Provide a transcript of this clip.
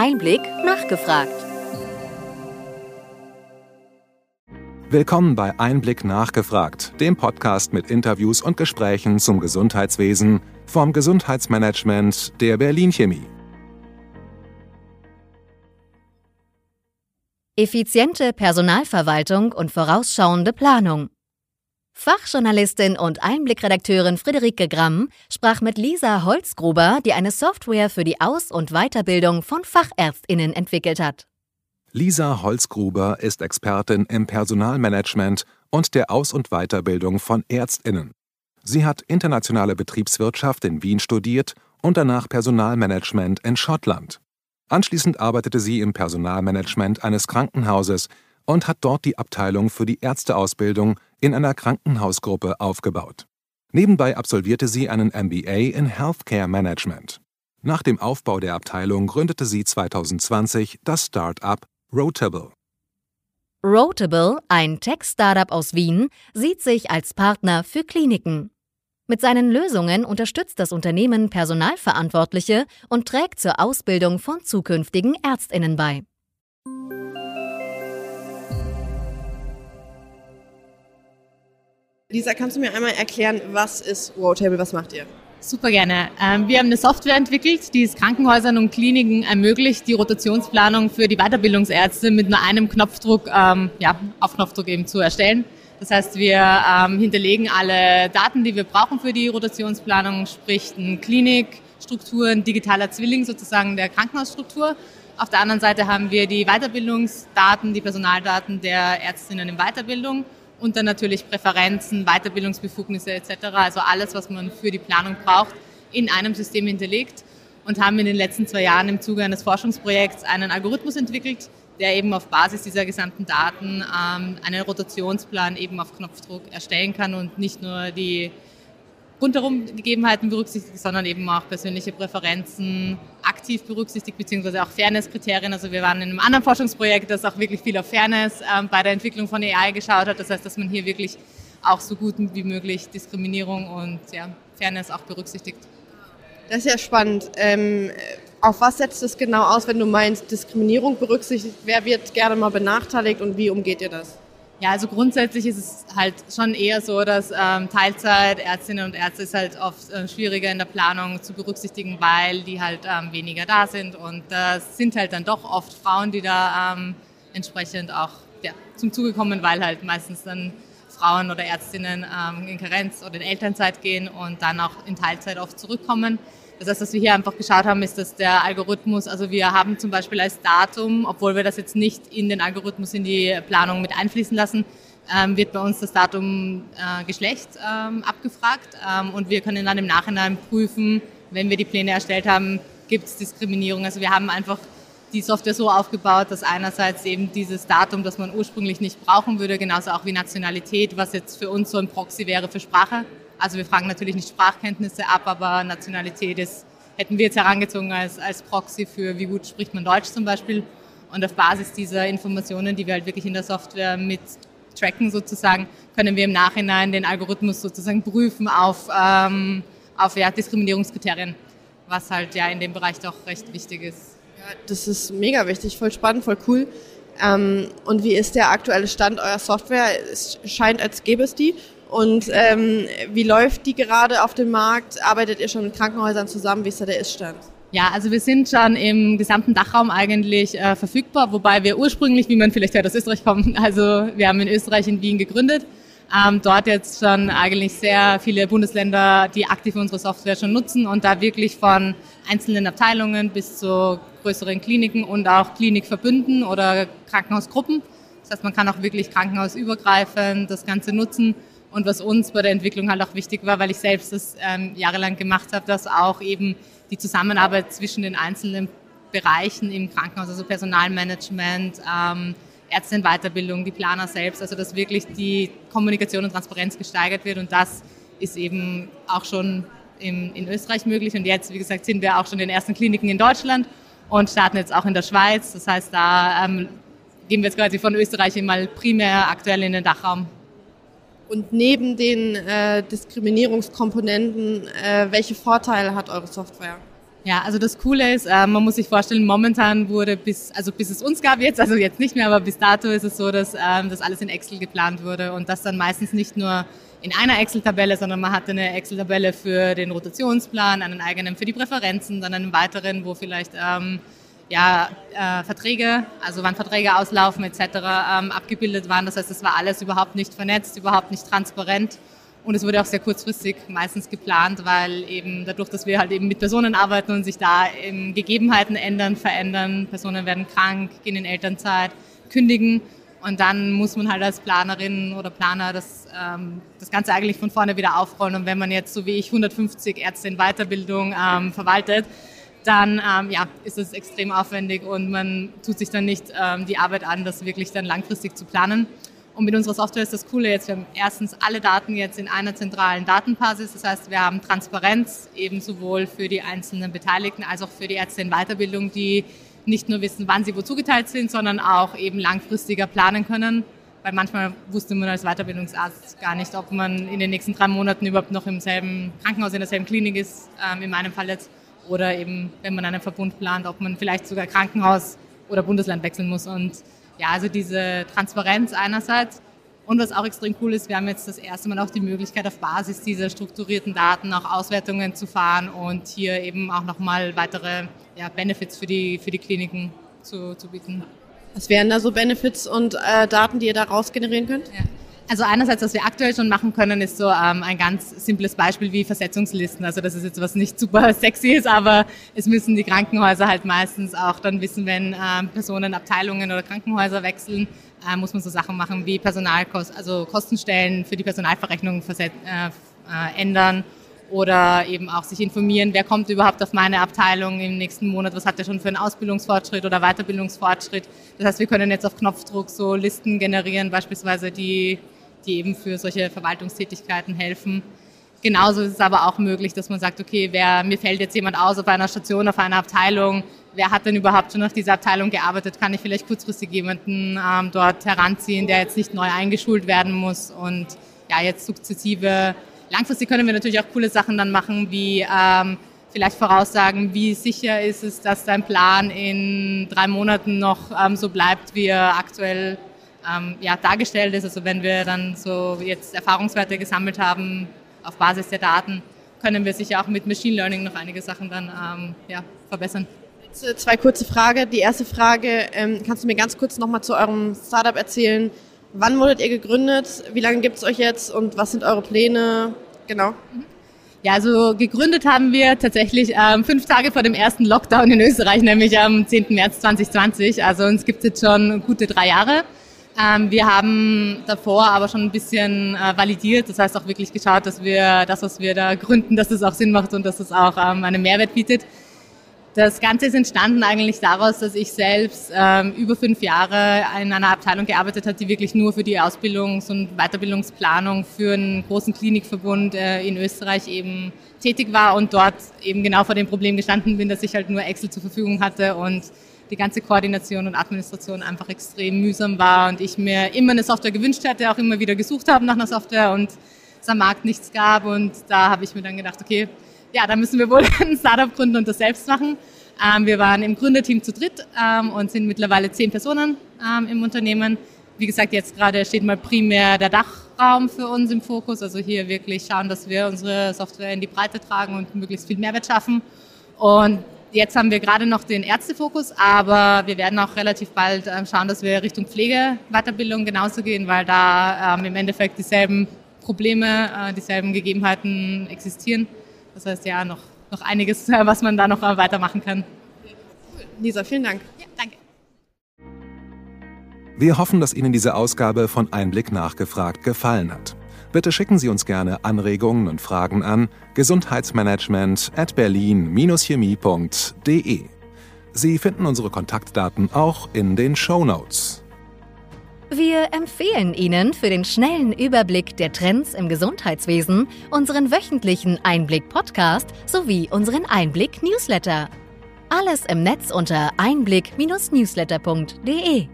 Einblick nachgefragt. Willkommen bei Einblick nachgefragt, dem Podcast mit Interviews und Gesprächen zum Gesundheitswesen vom Gesundheitsmanagement der Berlin Chemie. Effiziente Personalverwaltung und vorausschauende Planung. Fachjournalistin und Einblickredakteurin Friederike Gramm sprach mit Lisa Holzgruber, die eine Software für die Aus- und Weiterbildung von Fachärztinnen entwickelt hat. Lisa Holzgruber ist Expertin im Personalmanagement und der Aus- und Weiterbildung von Ärztinnen. Sie hat internationale Betriebswirtschaft in Wien studiert und danach Personalmanagement in Schottland. Anschließend arbeitete sie im Personalmanagement eines Krankenhauses und hat dort die Abteilung für die Ärzteausbildung in einer Krankenhausgruppe aufgebaut. Nebenbei absolvierte sie einen MBA in Healthcare Management. Nach dem Aufbau der Abteilung gründete sie 2020 das Start-up Rotable. Rotable, ein Tech-Startup aus Wien, sieht sich als Partner für Kliniken. Mit seinen Lösungen unterstützt das Unternehmen Personalverantwortliche und trägt zur Ausbildung von zukünftigen Ärztinnen bei. Lisa, kannst du mir einmal erklären, was ist Roadtable, was macht ihr? Super gerne. Ähm, wir haben eine Software entwickelt, die es Krankenhäusern und Kliniken ermöglicht, die Rotationsplanung für die Weiterbildungsärzte mit nur einem Knopfdruck, ähm, ja, auf Knopfdruck eben zu erstellen. Das heißt, wir ähm, hinterlegen alle Daten, die wir brauchen für die Rotationsplanung, sprich Klinikstruktur, ein digitaler Zwilling sozusagen der Krankenhausstruktur. Auf der anderen Seite haben wir die Weiterbildungsdaten, die Personaldaten der Ärztinnen in Weiterbildung und dann natürlich Präferenzen, Weiterbildungsbefugnisse etc. Also alles, was man für die Planung braucht, in einem System hinterlegt und haben in den letzten zwei Jahren im Zuge eines Forschungsprojekts einen Algorithmus entwickelt, der eben auf Basis dieser gesamten Daten ähm, einen Rotationsplan eben auf Knopfdruck erstellen kann und nicht nur die rundherum Gegebenheiten berücksichtigt, sondern eben auch persönliche Präferenzen aktiv berücksichtigt, beziehungsweise auch Fairness-Kriterien. Also wir waren in einem anderen Forschungsprojekt, das auch wirklich viel auf Fairness ähm, bei der Entwicklung von AI geschaut hat. Das heißt, dass man hier wirklich auch so gut wie möglich Diskriminierung und ja, Fairness auch berücksichtigt. Das ist ja spannend. Ähm, auf was setzt es genau aus, wenn du meinst, Diskriminierung berücksichtigt? Wer wird gerne mal benachteiligt und wie umgeht ihr das? Ja, also grundsätzlich ist es halt schon eher so, dass ähm, Teilzeit Ärztinnen und Ärzte ist halt oft äh, schwieriger in der Planung zu berücksichtigen, weil die halt ähm, weniger da sind und das sind halt dann doch oft Frauen, die da ähm, entsprechend auch ja, zum Zuge kommen, weil halt meistens dann Frauen oder Ärztinnen ähm, in Karenz oder in Elternzeit gehen und dann auch in Teilzeit oft zurückkommen. Das heißt, was wir hier einfach geschaut haben, ist, dass der Algorithmus, also wir haben zum Beispiel als Datum, obwohl wir das jetzt nicht in den Algorithmus in die Planung mit einfließen lassen, ähm, wird bei uns das Datum äh, Geschlecht ähm, abgefragt ähm, und wir können dann im Nachhinein prüfen, wenn wir die Pläne erstellt haben, gibt es Diskriminierung. Also wir haben einfach die Software so aufgebaut, dass einerseits eben dieses Datum, das man ursprünglich nicht brauchen würde, genauso auch wie Nationalität, was jetzt für uns so ein Proxy wäre für Sprache, also wir fragen natürlich nicht Sprachkenntnisse ab, aber Nationalität ist, hätten wir jetzt herangezogen als, als Proxy für, wie gut spricht man Deutsch zum Beispiel. Und auf Basis dieser Informationen, die wir halt wirklich in der Software mit tracken sozusagen, können wir im Nachhinein den Algorithmus sozusagen prüfen auf, ähm, auf ja, Diskriminierungskriterien, was halt ja in dem Bereich doch recht wichtig ist. Ja, das ist mega wichtig, voll spannend, voll cool. Ähm, und wie ist der aktuelle Stand eurer Software? Es scheint, als gäbe es die. Und ähm, wie läuft die gerade auf dem Markt? Arbeitet ihr schon mit Krankenhäusern zusammen? Wie ist da der Iststand? Ja, also wir sind schon im gesamten Dachraum eigentlich äh, verfügbar, wobei wir ursprünglich, wie man vielleicht hört, aus Österreich kommen. Also wir haben in Österreich in Wien gegründet. Ähm, dort jetzt schon eigentlich sehr viele Bundesländer, die aktiv unsere Software schon nutzen und da wirklich von einzelnen Abteilungen bis zu größeren Kliniken und auch Klinikverbünden oder Krankenhausgruppen. Das heißt, man kann auch wirklich krankenhausübergreifend das Ganze nutzen und was uns bei der Entwicklung halt auch wichtig war, weil ich selbst das ähm, jahrelang gemacht habe, dass auch eben die Zusammenarbeit zwischen den einzelnen Bereichen im Krankenhaus, also Personalmanagement, ähm, Ärztinnenweiterbildung, die Planer selbst, also dass wirklich die Kommunikation und Transparenz gesteigert wird und das ist eben auch schon im, in Österreich möglich und jetzt, wie gesagt, sind wir auch schon in den ersten Kliniken in Deutschland und starten jetzt auch in der Schweiz. Das heißt, da ähm, gehen wir jetzt quasi von Österreich mal primär aktuell in den Dachraum. Und neben den äh, Diskriminierungskomponenten, äh, welche Vorteile hat eure Software? Ja, also das Coole ist, äh, man muss sich vorstellen, momentan wurde bis, also bis es uns gab jetzt, also jetzt nicht mehr, aber bis dato ist es so, dass ähm, das alles in Excel geplant wurde und das dann meistens nicht nur in einer Excel-Tabelle, sondern man hatte eine Excel-Tabelle für den Rotationsplan, einen eigenen für die Präferenzen, dann einen weiteren, wo vielleicht ähm, ja, äh, Verträge, also wann Verträge auslaufen etc. Ähm, abgebildet waren. Das heißt, es war alles überhaupt nicht vernetzt, überhaupt nicht transparent. Und es wurde auch sehr kurzfristig meistens geplant, weil eben dadurch, dass wir halt eben mit Personen arbeiten und sich da eben Gegebenheiten ändern, verändern, Personen werden krank, gehen in Elternzeit, kündigen und dann muss man halt als Planerin oder Planer das, ähm, das Ganze eigentlich von vorne wieder aufrollen. Und wenn man jetzt so wie ich 150 Ärzte in Weiterbildung ähm, verwaltet, dann ähm, ja, ist es extrem aufwendig und man tut sich dann nicht ähm, die Arbeit an, das wirklich dann langfristig zu planen. Und mit unserer Software ist das Coole jetzt, wir haben erstens alle Daten jetzt in einer zentralen Datenbasis. Das heißt, wir haben Transparenz eben sowohl für die einzelnen Beteiligten als auch für die Ärzte in Weiterbildung, die nicht nur wissen, wann sie wo zugeteilt sind, sondern auch eben langfristiger planen können. Weil manchmal wusste man als Weiterbildungsarzt gar nicht, ob man in den nächsten drei Monaten überhaupt noch im selben Krankenhaus, in derselben Klinik ist, ähm, in meinem Fall jetzt. Oder eben, wenn man einen Verbund plant, ob man vielleicht sogar Krankenhaus oder Bundesland wechseln muss. Und ja, also diese Transparenz einerseits. Und was auch extrem cool ist, wir haben jetzt das erste Mal auch die Möglichkeit, auf Basis dieser strukturierten Daten auch Auswertungen zu fahren und hier eben auch nochmal weitere ja, Benefits für die, für die Kliniken zu, zu bieten. Was wären da so Benefits und äh, Daten, die ihr daraus generieren könnt? Ja. Also einerseits, was wir aktuell schon machen können, ist so ähm, ein ganz simples Beispiel wie Versetzungslisten. Also das ist jetzt was nicht super sexy ist, aber es müssen die Krankenhäuser halt meistens auch dann wissen, wenn ähm, Personen Abteilungen oder Krankenhäuser wechseln, äh, muss man so Sachen machen wie Personalkosten, also Kostenstellen für die Personalverrechnung äh, äh, ändern oder eben auch sich informieren, wer kommt überhaupt auf meine Abteilung im nächsten Monat, was hat er schon für einen Ausbildungsfortschritt oder Weiterbildungsfortschritt. Das heißt, wir können jetzt auf Knopfdruck so Listen generieren, beispielsweise die die eben für solche Verwaltungstätigkeiten helfen. Genauso ist es aber auch möglich, dass man sagt, okay, wer, mir fällt jetzt jemand aus auf einer Station, auf einer Abteilung, wer hat denn überhaupt schon auf dieser Abteilung gearbeitet, kann ich vielleicht kurzfristig jemanden ähm, dort heranziehen, der jetzt nicht neu eingeschult werden muss und ja, jetzt sukzessive, langfristig können wir natürlich auch coole Sachen dann machen, wie ähm, vielleicht voraussagen, wie sicher ist es, dass dein Plan in drei Monaten noch ähm, so bleibt, wie er aktuell ähm, ja, dargestellt ist. Also wenn wir dann so jetzt Erfahrungswerte gesammelt haben auf Basis der Daten, können wir sicher auch mit Machine Learning noch einige Sachen dann ähm, ja, verbessern. Jetzt äh, zwei kurze Fragen. Die erste Frage, ähm, kannst du mir ganz kurz nochmal zu eurem Startup erzählen? Wann wurdet ihr gegründet? Wie lange gibt es euch jetzt und was sind eure Pläne? Genau. Mhm. Ja, also gegründet haben wir tatsächlich ähm, fünf Tage vor dem ersten Lockdown in Österreich, nämlich am 10. März 2020. Also uns gibt es jetzt schon gute drei Jahre. Ähm, wir haben davor aber schon ein bisschen äh, validiert, das heißt auch wirklich geschaut, dass wir das, was wir da gründen, dass es auch Sinn macht und dass es auch ähm, einen Mehrwert bietet. Das Ganze ist entstanden eigentlich daraus, dass ich selbst ähm, über fünf Jahre in einer Abteilung gearbeitet habe, die wirklich nur für die Ausbildungs- und Weiterbildungsplanung für einen großen Klinikverbund äh, in Österreich eben tätig war und dort eben genau vor dem Problem gestanden bin, dass ich halt nur Excel zur Verfügung hatte und die ganze Koordination und Administration einfach extrem mühsam war und ich mir immer eine Software gewünscht hätte, auch immer wieder gesucht habe nach einer Software und es am Markt nichts gab und da habe ich mir dann gedacht, okay, ja, da müssen wir wohl ein Startup gründen und das selbst machen. Ähm, wir waren im Gründerteam zu dritt ähm, und sind mittlerweile zehn Personen ähm, im Unternehmen. Wie gesagt, jetzt gerade steht mal primär der Dachraum für uns im Fokus, also hier wirklich schauen, dass wir unsere Software in die Breite tragen und möglichst viel Mehrwert schaffen. Und Jetzt haben wir gerade noch den Ärztefokus, aber wir werden auch relativ bald ähm, schauen, dass wir Richtung Pflegeweiterbildung genauso gehen, weil da ähm, im Endeffekt dieselben Probleme, äh, dieselben Gegebenheiten existieren. Das heißt ja noch, noch einiges, was man da noch äh, weitermachen kann. Lisa, vielen Dank. Ja, danke. Wir hoffen, dass Ihnen diese Ausgabe von Einblick nachgefragt gefallen hat. Bitte schicken Sie uns gerne Anregungen und Fragen an gesundheitsmanagement at berlin-chemie.de. Sie finden unsere Kontaktdaten auch in den Show Notes. Wir empfehlen Ihnen für den schnellen Überblick der Trends im Gesundheitswesen unseren wöchentlichen Einblick-Podcast sowie unseren Einblick-Newsletter. Alles im Netz unter einblick-newsletter.de.